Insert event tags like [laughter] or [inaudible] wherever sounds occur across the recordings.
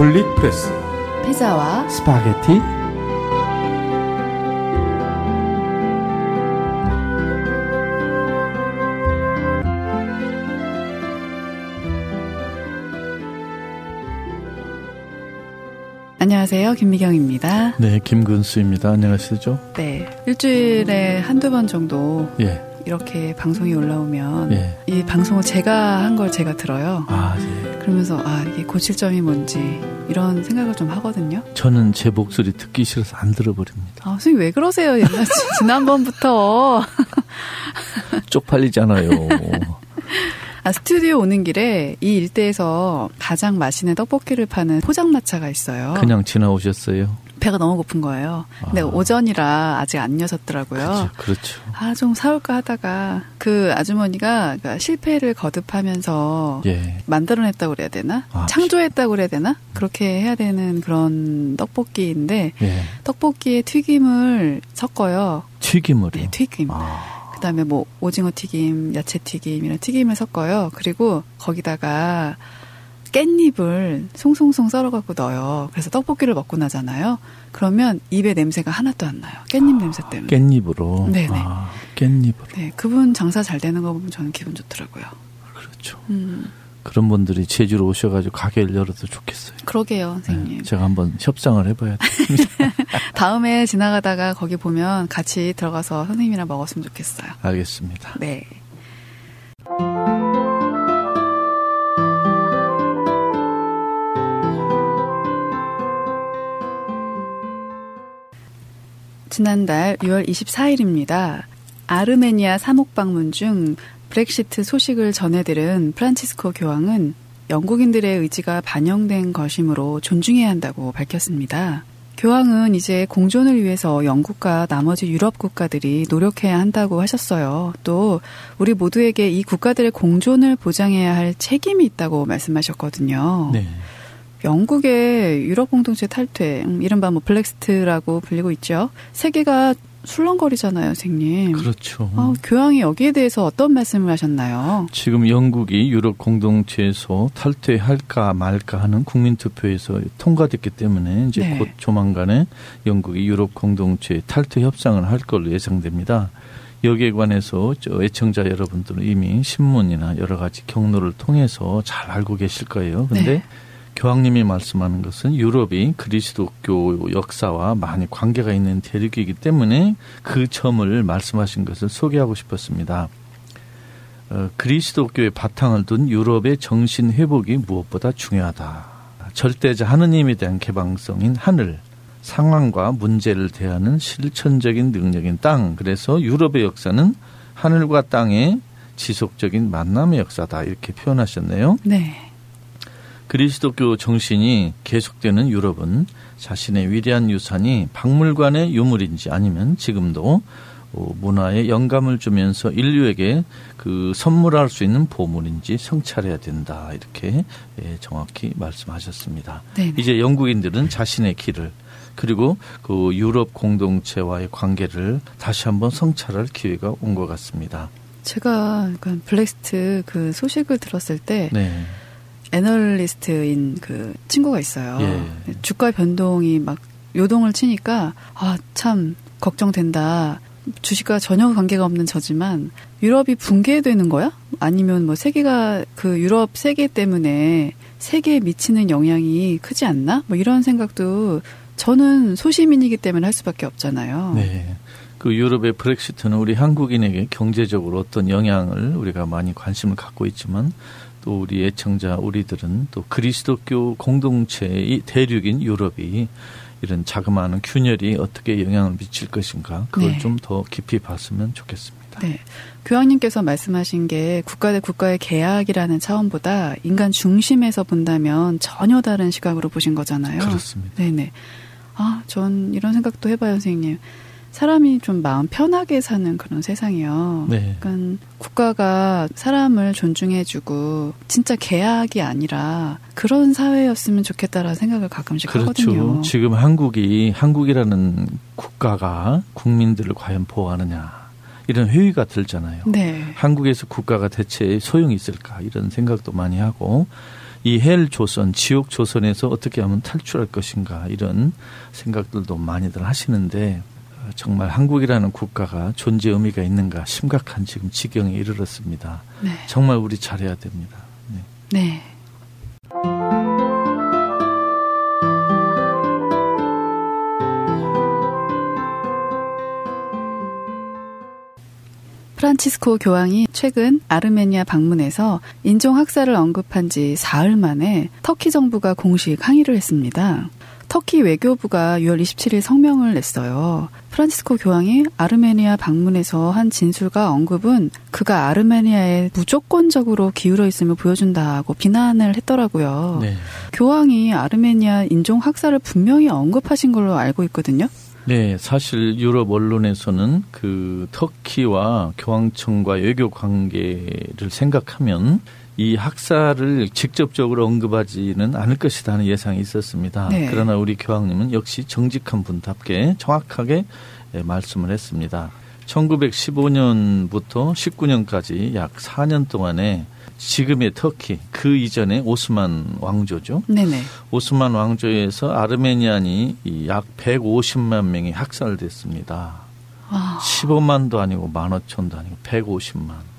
가톨릭프레스 피자와 스파게티 안녕하세요. 김미경입니다. 네, 김근수입니다. 안녕하시죠? 네. 일주일에 한두 번 정도 예. 이렇게 방송이 올라오면 예. 이 방송을 제가 한 걸 제가 들어요. 아, 예. 그러면서 아, 이게 고칠 점이 뭔지 이런 생각을 좀 하거든요. 저는 제 목소리 듣기 싫어서 안 들어버립니다. 아, 선생님 왜 그러세요? 옛날 지- [laughs] 지난번부터 쪽팔리잖아요. [laughs] 아, 스튜디오 오는 길에 이 일대에서 가장 맛있는 떡볶이를 파는 포장마차가 있어요. 그냥 지나오셨어요. 배가 너무 고픈 거예요. 근데 아. 오전이라 아직 안 여셨더라고요. 그렇죠. 그렇죠. 아, 좀 사올까 하다가 그 아주머니가 그러니까 실패를 거듭하면서 예. 만들어냈다고 그래야 되나? 아, 창조했다고 그래야 되나? 그렇게 해야 되는 그런 떡볶이인데 예. 떡볶이에 튀김을 섞어요. 튀김을요. 네, 튀김. 아, 그다음에 뭐 오징어 튀김, 야채 튀김 이런 튀김을 섞어요. 그리고 거기다가 깻잎을 송송송 썰어갖고 넣어요. 그래서 떡볶이를 먹고 나잖아요. 그러면 입에 냄새가 하나도 안 나요. 깻잎 냄새 때문에. 깻잎으로. 네네. 아, 깻잎으로. 네, 그분 장사 잘 되는 거 보면 저는 기분 좋더라고요. 그렇죠. 음, 그런 분들이 제주로 오셔가지고 가게를 열어도 좋겠어요. 그러게요, 네, 선생님. 제가 한번 협상을 해봐야 돼. [laughs] 다음에 지나가다가 거기 보면 같이 들어가서 선생님이랑 먹었으면 좋겠어요. 알겠습니다. 네. 지난달 6월 24일입니다. 아르메니아 사목 방문 중 브렉시트 소식을 전해들은 프란치스코 교황은 영국인들의 의지가 반영된 것이므로 존중해야 한다고 밝혔습니다. 교황은 이제 공존을 위해서 영국과 나머지 유럽 국가들이 노력해야 한다고 하셨어요. 또 우리 모두에게 이 국가들의 공존을 보장해야 할 책임이 있다고 말씀하셨거든요. 네. 영국의 유럽 공동체 탈퇴, 음, 이른바 뭐 블랙스트라고 불리고 있죠. 세계가 술렁거리잖아요, 선생님. 그렇죠. 아, 교황이 여기에 대해서 어떤 말씀을 하셨나요? 지금 영국이 유럽 공동체에서 탈퇴할까 말까 하는 국민 투표에서 통과됐기 때문에 이제 네. 곧 조만간에 영국이 유럽 공동체 탈퇴 협상을 할 걸로 예상됩니다. 여기에 관해서 저 애청자 여러분들은 이미 신문이나 여러 가지 경로를 통해서 잘 알고 계실 거예요. 근데 네. 교황님이 말씀하는 것은 유럽이 그리스도교 역사와 많이 관계가 있는 대륙이기 때문에 그 점을 말씀하신 것을 소개하고 싶었습니다. 어, 그리스도교의 바탕을 둔 유럽의 정신 회복이 무엇보다 중요하다. 절대자 하느님에 대한 개방성인 하늘, 상황과 문제를 대하는 실천적인 능력인 땅. 그래서 유럽의 역사는 하늘과 땅의 지속적인 만남의 역사다. 이렇게 표현하셨네요. 네. 그리스도교 정신이 계속되는 유럽은 자신의 위대한 유산이 박물관의 유물인지 아니면 지금도 어, 문화에 영감을 주면서 인류에게 그 선물할 수 있는 보물인지 성찰해야 된다 이렇게 예, 정확히 말씀하셨습니다. 네. 이제 영국인들은 자신의 길을 그리고 그 유럽 공동체와의 관계를 다시 한번 성찰할 기회가 온 것 같습니다. 제가 그 블랙스트 그 소식을 들었을 때 네, 애널리스트인 그 친구가 있어요. 예. 주가 변동이 막 요동을 치니까 아 참 걱정된다. 주식과 전혀 관계가 없는 저지만 유럽이 붕괴되는 거야? 아니면 뭐 세계가 그 유럽 세계 때문에 세계에 미치는 영향이 크지 않나? 뭐 이런 생각도 저는 소시민이기 때문에 할 수밖에 없잖아요. 네. 그 유럽의 브렉시트는 우리 한국인에게 경제적으로 어떤 영향을 우리가 많이 관심을 갖고 있지만 또 우리 애청자 우리들은 또 그리스도교 공동체의 대륙인 유럽이 이런 자그마한 균열이 어떻게 영향을 미칠 것인가 그걸 네. 좀더 깊이 봤으면 좋겠습니다. 네. 교황님께서 말씀하신 게 국가 대 국가의 계약이라는 차원보다 인간 중심에서 본다면 전혀 다른 시각으로 보신 거잖아요. 그렇습니다. 네네. 아, 전 이런 생각도 해봐요, 선생님. 사람이 좀 마음 편하게 사는 그런 세상이요. 네. 그러니까 국가가 사람을 존중해주고 진짜 계약이 아니라 그런 사회였으면 좋겠다라는 생각을 가끔씩 그렇죠. 하거든요. 지금 한국이 한국이라는 국가가 국민들을 과연 보호하느냐 이런 회의가 들잖아요. 네. 한국에서 국가가 대체 소용이 있을까 이런 생각도 많이 하고 이 헬 조선, 지옥 조선에서 어떻게 하면 탈출할 것인가 이런 생각들도 많이들 하시는데 정말 한국이라는 국가가 존재 의미가 있는가 심각한 지금 지경에 이르렀습니다. 네. 정말 우리 잘해야 됩니다. 네. 네. 프란치스코 교황이 최근 아르메니아 방문해서 인종 학살을 언급한 지 사흘 만에 터키 정부가 공식 항의를 했습니다. 터키 외교부가 6월 27일 성명을 냈어요. 프란치스코 교황이 아르메니아 방문에서 한 진술과 언급은 그가 아르메니아에 무조건적으로 기울어 있음을 보여준다고 비난을 했더라고요. 네. 교황이 아르메니아 인종 학살을 분명히 언급하신 걸로 알고 있거든요. 네, 사실 유럽 언론에서는 그 터키와 교황청과 외교 관계를 생각하면 이 학살을 직접적으로 언급하지는 않을 것이다 는 예상이 있었습니다. 네. 그러나 우리 교황님은 역시 정직한 분답게 정확하게 예, 말씀을 했습니다. 1915년부터 19년까지 약 4년 동안에 지금의 터키 그 이전에 오스만 왕조죠. 네네. 오스만 왕조에서 아르메니안이 약 150만 명이 학살됐습니다. 와. 15만도 아니고 만오천도 아니고 150만.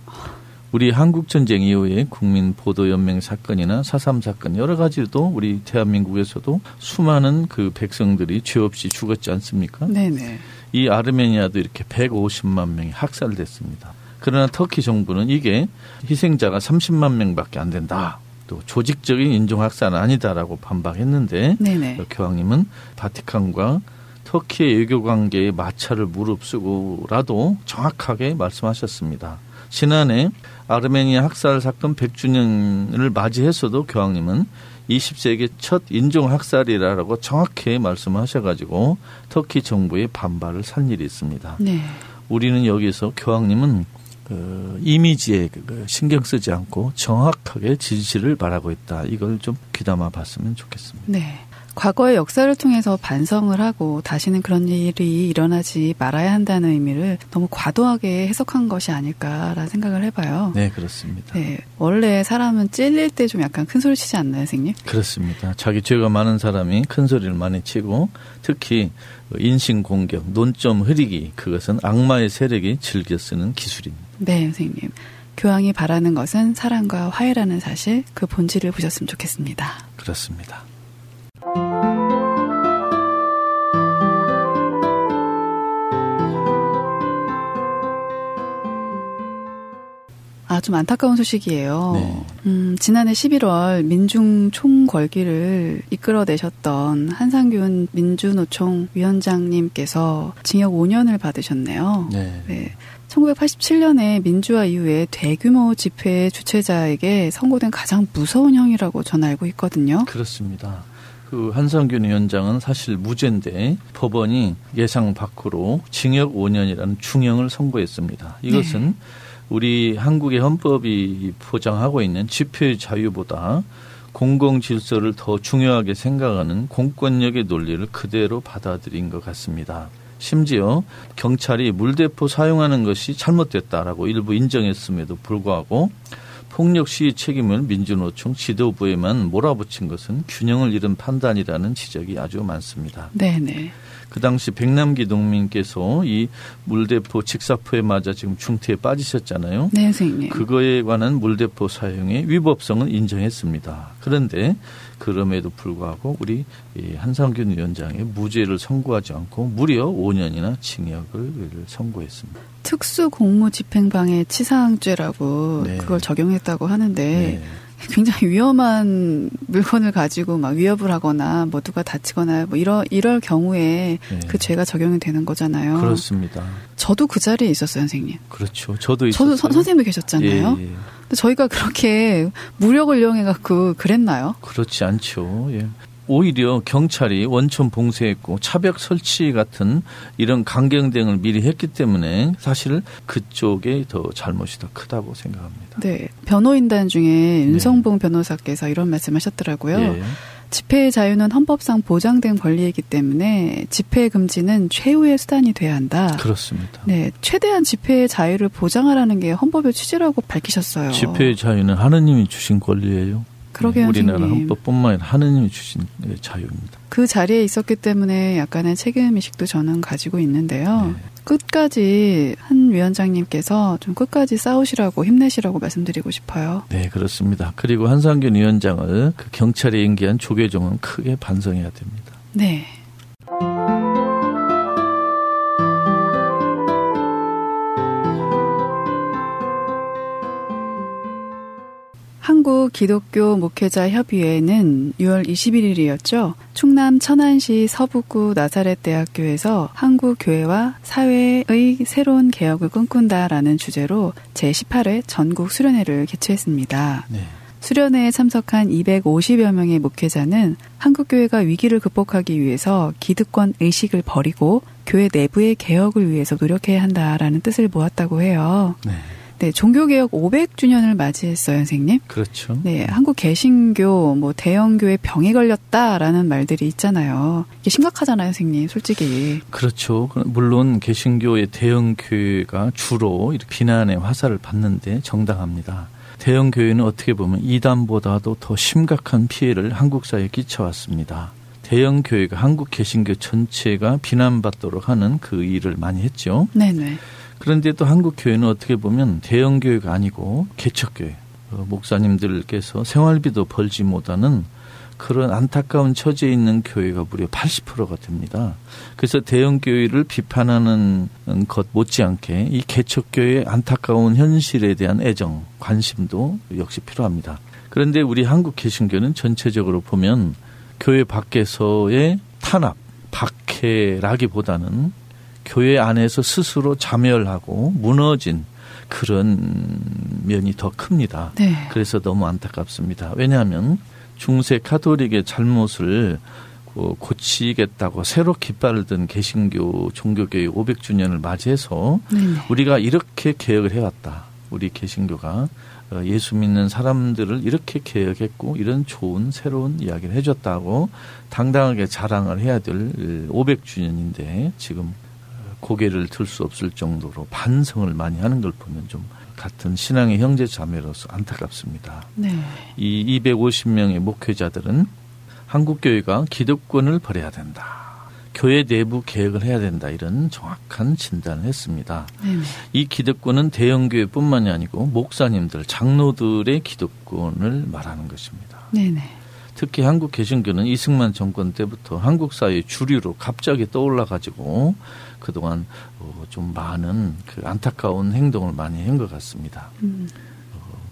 우리 한국 전쟁 이후에 국민 보도 연맹 사건이나 사삼 사건 여러 가지도 우리 대한민국에서도 수많은 그 백성들이 죄 없이 죽었지 않습니까? 네네. 이 아르메니아도 이렇게 150만 명이 학살됐습니다. 그러나 터키 정부는 이게 희생자가 30만 명밖에 안 된다. 또 조직적인 인종 학살은 아니다라고 반박했는데 네네. 교황님은 바티칸과 터키의 외교 관계에 마찰을 무릅쓰고라도 정확하게 말씀하셨습니다. 지난해 아르메니아 학살 사건 100주년을 맞이해서도 교황님은 20세기 첫 인종 학살이라고 정확히 말씀하셔가지고 터키 정부의 반발을 산 일이 있습니다. 네. 우리는 여기서 교황님은 그 이미지에 그 신경 쓰지 않고 정확하게 지지를 바라고 있다. 이걸 좀 귀담아 봤으면 좋겠습니다. 네. 과거의 역사를 통해서 반성을 하고 다시는 그런 일이 일어나지 말아야 한다는 의미를 너무 과도하게 해석한 것이 아닐까라는 생각을 해봐요. 네, 그렇습니다. 네, 원래 사람은 찔릴 때 좀 약간 큰 소리 치지 않나요, 선생님? 그렇습니다. 자기 죄가 많은 사람이 큰 소리를 많이 치고 특히 인신 공격, 논점 흐리기 그것은 악마의 세력이 즐겨 쓰는 기술입니다. 네, 선생님. 교황이 바라는 것은 사랑과 화해라는 사실, 그 본질을 보셨으면 좋겠습니다. 그렇습니다. 아, 좀 안타까운 소식이에요. 네. 음, 지난해 11월 민중 총궐기를 이끌어내셨던 한상균 민주노총 위원장님께서 징역 5년을 받으셨네요. 네. 네. 1987년에 민주화 이후에 대규모 집회 주최자에게 선고된 가장 무서운 형이라고 전 알고 있거든요. 그렇습니다. 그 한상균 위원장은 사실 무죄인데 법원이 예상 밖으로 징역 5년이라는 중형을 선고했습니다. 이것은 네. 우리 한국의 헌법이 보장하고 있는 집회 자유보다 공공 질서를 더 중요하게 생각하는 공권력의 논리를 그대로 받아들인 것 같습니다. 심지어 경찰이 물대포 사용하는 것이 잘못됐다라고 일부 인정했음에도 불구하고 폭력 시위 책임을 민주노총 지도부에만 몰아붙인 것은 균형을 잃은 판단이라는 지적이 아주 많습니다. 네네. 그 당시 백남기 농민께서 이 물대포 직사포에 맞아 지금 중태에 빠지셨잖아요. 네, 선생님. 그거에 관한 물대포 사용의 위법성은 인정했습니다. 그런데 그럼에도 불구하고 우리 한상균 위원장의 무죄를 선고하지 않고 무려 5년이나 징역을 선고했습니다. 특수 공무 집행방해 치사항죄라고 네. 그걸 적용했다고 하는데 네. 굉장히 위험한 물건을 가지고 막 위협을 하거나 뭐 누가 다치거나 뭐 이러 이럴 경우에 네. 그 죄가 적용이 되는 거잖아요. 그렇습니다. 저도 그 자리에 있었어요, 선생님. 그렇죠. 저도 있었어요. 저도 선, 선생님도 계셨잖아요. 예, 예. 근데 저희가 그렇게 무력을 이용해 갖고 그랬나요? 그렇지 않죠. 예. 오히려 경찰이 원천 봉쇄했고 차벽 설치 같은 이런 강경 대응을 미리 했기 때문에 사실 그쪽에 더 잘못이 더 크다고 생각합니다. 네. 변호인단 중에 네. 윤성봉 네. 변호사께서 이런 말씀 하셨더라고요. 네. 집회의 자유는 헌법상 보장된 권리이기 때문에 집회 금지는 최후의 수단이 돼야 한다. 그렇습니다. 네, 최대한 집회의 자유를 보장하라는 게 헌법의 취지라고 밝히셨어요. 집회의 자유는 하느님이 주신 권리예요. 그러게요, 우리나라 선생님. 헌법뿐만 아니라 하느님이 주신 자유입니다. 그 자리에 있었기 때문에 약간의 책임 의식도 저는 가지고 있는데요. 네. 끝까지 한 위원장님께서 좀 끝까지 싸우시라고 힘내시라고 말씀드리고 싶어요. 네, 그렇습니다. 그리고 한상균 위원장을 그 경찰에 인계한 조계종은 크게 반성해야 됩니다. 네. 한국 기독교 목회자 협의회는 6월 21일이었죠. 충남 천안시 서북구 나사렛 대학교에서 한국 교회와 사회의 새로운 개혁을 꿈꾼다라는 주제로 제18회 전국 수련회를 개최했습니다. 네. 수련회에 참석한 250여 명의 목회자는 한국교회가 위기를 극복하기 위해서 기득권 의식을 버리고 교회 내부의 개혁을 위해서 노력해야 한다라는 뜻을 모았다고 해요. 네. 네, 종교개혁 500주년을 맞이했어요, 선생님. 그렇죠. 네, 한국 개신교, 뭐, 대형교회 병에 걸렸다라는 말들이 있잖아요. 이게 심각하잖아요, 선생님, 솔직히. 그렇죠. 물론 개신교의 대형 교회가 주로 이렇게 비난의 화살을 받는데 정당합니다. 대형 교회는 어떻게 보면 이단보다도 더 심각한 피해를 한국 사회에 끼쳐왔습니다. 대형 교회가 한국 개신교 전체가 비난받도록 하는 그 일을 많이 했죠. 네네. 그런데 또 한국 교회는 어떻게 보면 대형 교회가 아니고 개척 교회 어, 목사님들께서 생활비도 벌지 못하는 그런 안타까운 처지에 있는 교회가 무려 80%가 됩니다. 그래서 대형 교회를 비판하는 것 못지않게 이 개척 교회의 안타까운 현실에 대한 애정, 관심도 역시 필요합니다. 그런데 우리 한국 개신교는 전체적으로 보면 교회 밖에서의 탄압, 박해라기보다는 교회 안에서 스스로 자멸하고 무너진 그런 면이 더 큽니다. 네. 그래서 너무 안타깝습니다. 왜냐하면 중세 카톨릭의 잘못을 고치겠다고 새로 깃발을 든 개신교 종교교회 500주년을 맞이해서 네네. 우리가 이렇게 개혁을 해왔다. 우리 개신교가 어, 예수 믿는 사람들을 이렇게 개혁했고 이런 좋은 새로운 이야기를 해줬다고 당당하게 자랑을 해야 될 500주년인데 지금 고개를 들 수 없을 정도로 반성을 많이 하는 걸 보면 좀 같은 신앙의 형제 자매로서 안타깝습니다. 네. 이 250명의 목회자들은 한국교회가 기득권을 버려야 된다. 교회 내부 개혁을 해야 된다. 이런 정확한 진단을 했습니다. 네네. 이 기득권은 대형 교회뿐만이 아니고 목사님들, 장로들의 기득권을 말하는 것입니다. 네네. 특히 한국 개신교는 이승만 정권 때부터 한국 사회의 주류로 갑자기 떠올라 가지고 그동안 어, 좀 많은 그 안타까운 행동을 많이 한 것 같습니다. 음.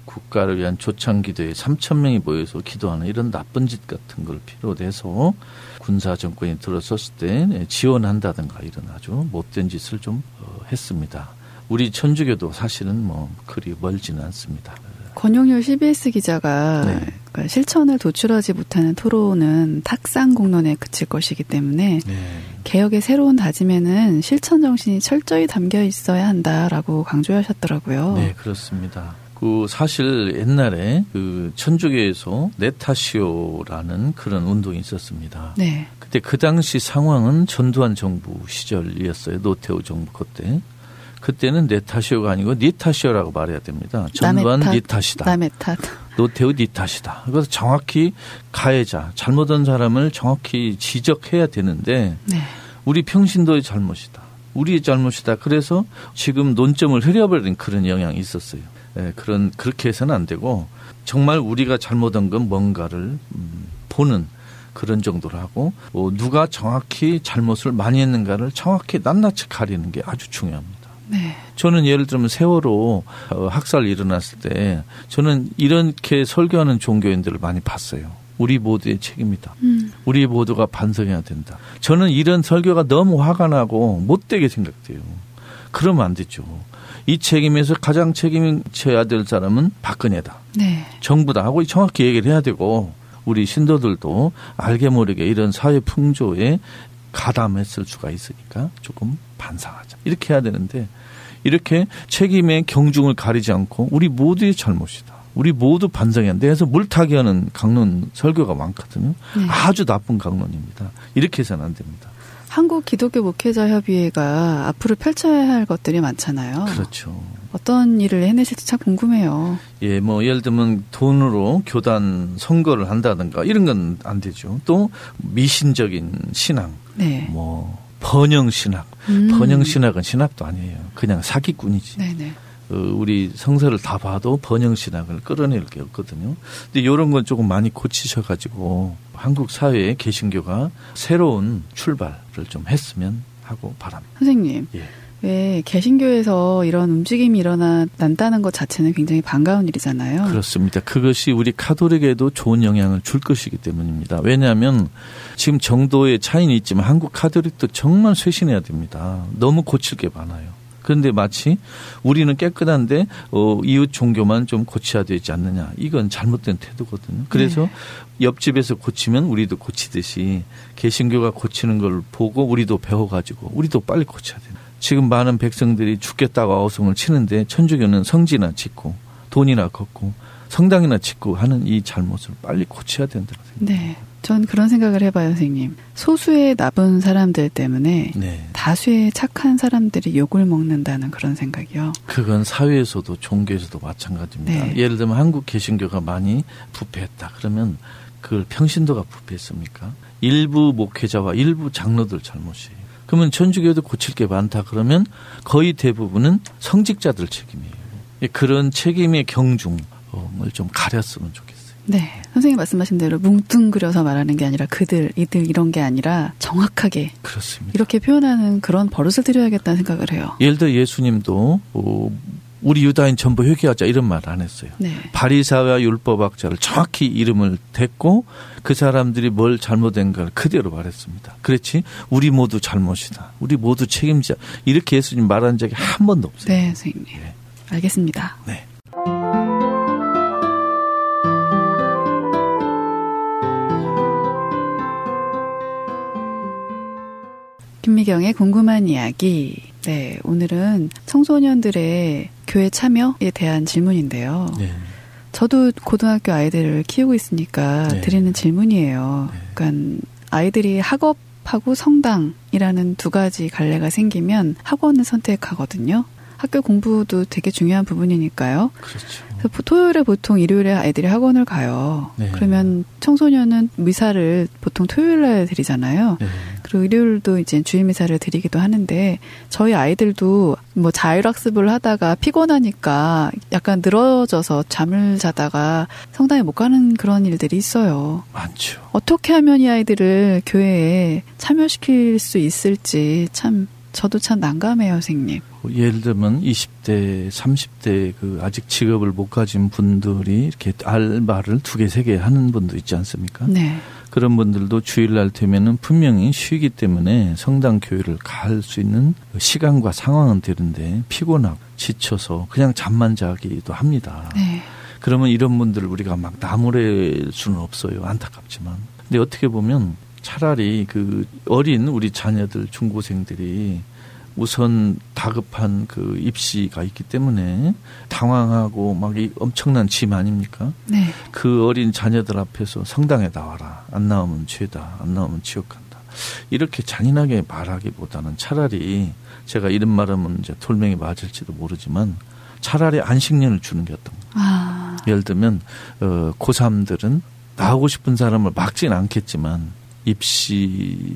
국가를 위한 조창 기도에 3천 명이 모여서 기도하는 이런 나쁜 짓 같은 걸 필요로 해서 군사 정권이 들어섰을 때 지원한다든가 이런 아주 못된 짓을 좀 어, 했습니다. 우리 천주교도 사실은 뭐 그리 멀지는 않습니다. 권용열 CBS 기자가 네. 그러니까 실천을 도출하지 못하는 토론은 탁상 공론에 그칠 것이기 때문에 네. 개혁의 새로운 다짐에는 실천 정신이 철저히 담겨 있어야 한다라고 강조하셨더라고요. 네, 그렇습니다. 그 사실 옛날에 그 천주교에서 네타시오라는 그런 운동이 있었습니다. 네. 그때 그 당시 상황은 전두환 정부 시절이었어요. 노태우 정부 그때. 그때는 네타시오가 아니고 니타시오라고 말해야 됩니다. 탓, 니 탓이다. 남의 탓. 노태우 니 탓이다. 그래서 정확히 가해자, 잘못한 사람을 정확히 지적해야 되는데 네. 우리 평신도의 잘못이다. 우리의 잘못이다. 그래서 지금 논점을 흐려버린 그런 영향이 있었어요. 예, 그런 그렇게 해서는 안 되고 정말 우리가 잘못한 건 뭔가를 음, 보는 그런 정도로 하고 뭐 누가 정확히 잘못을 많이 했는가를 정확히 낱낱이 가리는 게 아주 중요합니다. 네. 저는 예를 들면 세월호 어, 학살 일어났을 때 저는 이렇게 설교하는 종교인들을 많이 봤어요. 우리 모두의 책임이다. 음. 우리 모두가 반성해야 된다. 저는 이런 설교가 너무 화가 나고 못되게 생각돼요. 그러면 안 되죠. 이 책임에서 가장 책임져야 될 사람은 박근혜다. 네. 정부다 하고 정확히 얘기를 해야 되고 우리 신도들도 알게 모르게 이런 사회 풍조에 가담했을 수가 있으니까 조금 반성하자. 이렇게 해야 되는데 이렇게 책임의 경중을 가리지 않고 우리 모두의 잘못이다. 우리 모두 반성해야 돼. 그래서 물타기 하는 강론 설교가 많거든요. 네. 아주 나쁜 강론입니다. 이렇게 해서는 안 됩니다. 한국 기독교 목회자 협의회가 앞으로 펼쳐야 할 것들이 많잖아요. 그렇죠. 어떤 일을 해내실지 참 궁금해요. 예, 뭐 예를 들면 돈으로 교단 선거를 한다든가 이런 건 안 되죠. 또 미신적인 신앙, 네. 뭐 번영 신학, 음. 번영 신학은 신학도 아니에요. 그냥 사기꾼이지. 네네. 어, 우리 성서를 다 봐도 번영 신학을 끌어낼 게 없거든요. 근데 이런 건 조금 많이 고치셔가지고 한국 사회의 개신교가 새로운 출발을 좀 했으면 하고 바랍니다. 선생님. 예. 왜 개신교에서 이런 움직임이 일어나 난다는 것 자체는 굉장히 반가운 일이잖아요. 그렇습니다. 그것이 우리 카톨릭에도 좋은 영향을 줄 것이기 때문입니다. 왜냐하면 지금 정도의 차이는 있지만 한국 카톨릭도 정말 쇄신해야 됩니다. 너무 고칠 게 많아요. 그런데 마치 우리는 깨끗한데 어, 이웃 종교만 좀 고쳐야 되지 않느냐. 이건 잘못된 태도거든요. 그래서 네. 옆집에서 고치면 우리도 고치듯이 개신교가 고치는 걸 보고 우리도 배워가지고 우리도 빨리 고쳐야 돼요. 지금 많은 백성들이 죽겠다고 어성을 치는데 천주교는 성지나 짓고 돈이나 걷고 성당이나 짓고 하는 이 잘못을 빨리 고쳐야 된다고 생각합니다. 네. 전 그런 생각을 해봐요, 선생님. 소수의 나쁜 사람들 때문에 네. 다수의 착한 사람들이 욕을 먹는다는 그런 생각이요. 그건 사회에서도 종교에서도 마찬가지입니다. 네. 예를 들면 한국 개신교가 많이 부패했다. 그러면 그걸 평신도가 부패했습니까? 일부 목회자와 일부 장로들 잘못이에요. 그러면 천주교도 고칠 게 많다 그러면 거의 대부분은 성직자들 책임이에요. 예, 그런 책임의 경중을 좀 가렸으면 좋겠어요. 네. 선생님 말씀하신 대로 뭉뚱그려서 말하는 게 아니라 그들, 이들 이런 게 아니라 정확하게 그렇습니다. 이렇게 표현하는 그런 버릇을 들여야겠다는 생각을 해요. 예를 들어 예수님도 어, 우리 유다인 전부 회개하자 이런 말 안 했어요. 네. 바리사와 율법학자를 정확히 이름을 댔고 그 사람들이 뭘 잘못된가를 그대로 말했습니다. 그렇지 우리 모두 잘못이다. 우리 모두 책임자. 이렇게 예수님 말한 적이 한 번도 없어요. 네, 선생님. 네. 알겠습니다. 네. 김미경의 궁금한 이야기. 네, 오늘은 청소년들의 교회 참여에 대한 질문인데요. 네. 저도 고등학교 아이들을 키우고 있으니까 네. 드리는 질문이에요. 네. 그러니까 아이들이 학업 하고 성당이라는 두 가지 갈래가 생기면 학원을 선택하거든요. 학교 공부도 되게 중요한 부분이니까요. 그렇죠. 그래서 보- 토요일에 보통 일요일에 아이들이 학원을 가요. 네. 그러면 청소년은 미사를 보통 토요일날 드리잖아요. 네. 그리고 일요일도 이제 주일 미사를 드리기도 하는데 저희 아이들도 뭐 자율학습을 하다가 피곤하니까 약간 늘어져서 잠을 자다가 성당에 못 가는 그런 일들이 있어요. 많죠. 어떻게 하면 이 아이들을 교회에 참여시킬 수 있을지 참 저도 참 난감해요, 선생님. 예를 들면 20대, 30대 그 아직 직업을 못 가진 분들이 이렇게 알바를 두 개, 세 개 하는 분도 있지 않습니까? 네. 그런 분들도 주일날 되면은 분명히 쉬기 때문에 성당 교회를 갈 수 있는 시간과 상황은 되는데 피곤하고 지쳐서 그냥 잠만 자기도 합니다. 네. 그러면 이런 분들을 우리가 막 나무랄 수는 없어요. 안타깝지만. 근데 어떻게 보면 차라리 그 어린 우리 자녀들 중고생들이 우선 다급한 그 입시가 있기 때문에 당황하고 막 이 엄청난 짐 아닙니까? 네. 그 어린 자녀들 앞에서 성당에 나와라. 안 나오면 죄다. 안 나오면 지옥 간다. 이렇게 잔인하게 말하기보다는 차라리 제가 이런 말하면 이제 돌멩이 맞을지도 모르지만 차라리 안식년을 주는 게 어떤가. 아. 예를 들면 어 고3들은 나오고 싶은 사람을 막지는 않겠지만 입시라는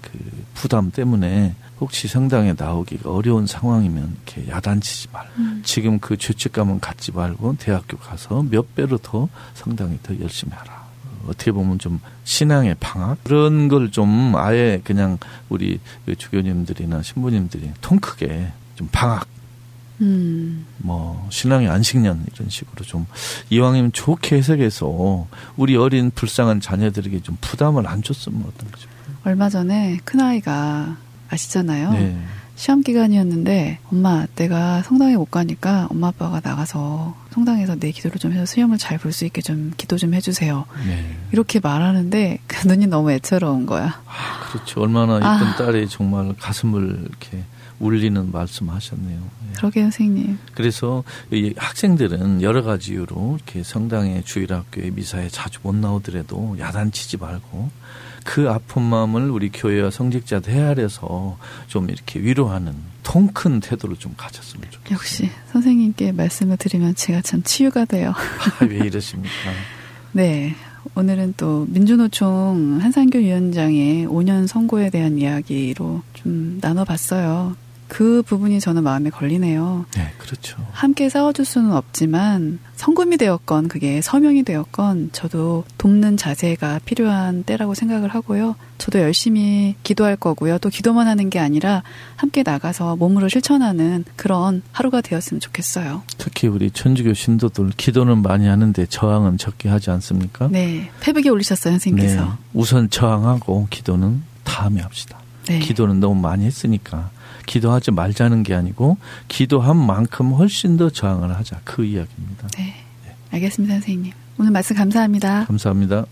그 부담 때문에 혹시 성당에 나오기가 어려운 상황이면 이렇게 야단치지 말. 음. 지금 그 죄책감은 갖지 말고 대학교 가서 몇 배로 더 성당에 더 열심히 하라. 어떻게 보면 좀 신앙의 방학 그런 걸 좀 아예 그냥 우리 그 주교님들이나 신부님들이 통 크게 좀 방학 음. 뭐 신앙의 안식년 이런 식으로 좀 이왕이면 좋게 해석해서 우리 어린 불쌍한 자녀들에게 좀 부담을 안 줬으면 어떤지. 얼마 전에 큰 아이가 아시잖아요. 네. 시험 기간이었는데 엄마 내가 성당에 못 가니까 엄마 아빠가 나가서 성당에서 내 기도를 좀 해서 수염을 잘 볼 수 있게 좀 기도 좀 해주세요. 네. 이렇게 말하는데 그 [laughs] 눈이 너무 애처로운 거야. 아, 그렇죠. 얼마나 이쁜 아. 딸이 정말 가슴을 이렇게 울리는 말씀하셨네요. 예. 그러게요, 선생님. 그래서 이 학생들은 여러 가지 이유로 이렇게 성당의 주일학교에 미사에 자주 못 나오더라도 야단치지 말고 그 아픈 마음을 우리 교회와 성직자들 헤아려서 좀 이렇게 위로하는 통 큰 태도를 좀 가졌으면 좋겠어요. 역시 선생님께 말씀을 드리면 제가 참 치유가 돼요. [laughs] 아, 왜 이러십니까? [laughs] 네. 오늘은 또 민주노총 한상규 위원장의 5년 선고에 대한 이야기로 좀 나눠봤어요. 그 부분이 저는 마음에 걸리네요. 네, 그렇죠. 함께 싸워줄 수는 없지만 성금이 되었건 그게 서명이 되었건 저도 돕는 자세가 필요한 때라고 생각을 하고요. 저도 열심히 기도할 거고요. 또 기도만 하는 게 아니라 함께 나가서 몸으로 실천하는 그런 하루가 되었으면 좋겠어요. 특히 우리 천주교 신도들 기도는 많이 하는데 저항은 적게 하지 않습니까? 네. 페북에 올리셨어요, 선생님께서. 네. 우선 저항하고 기도는 다음에 합시다. 네. 기도는 너무 많이 했으니까 기도하지 말자는 게 아니고 기도한 만큼 훨씬 더 저항을 하자 그 이야기입니다. 네. 알겠습니다, 선생님. 오늘 말씀 감사합니다. 감사합니다.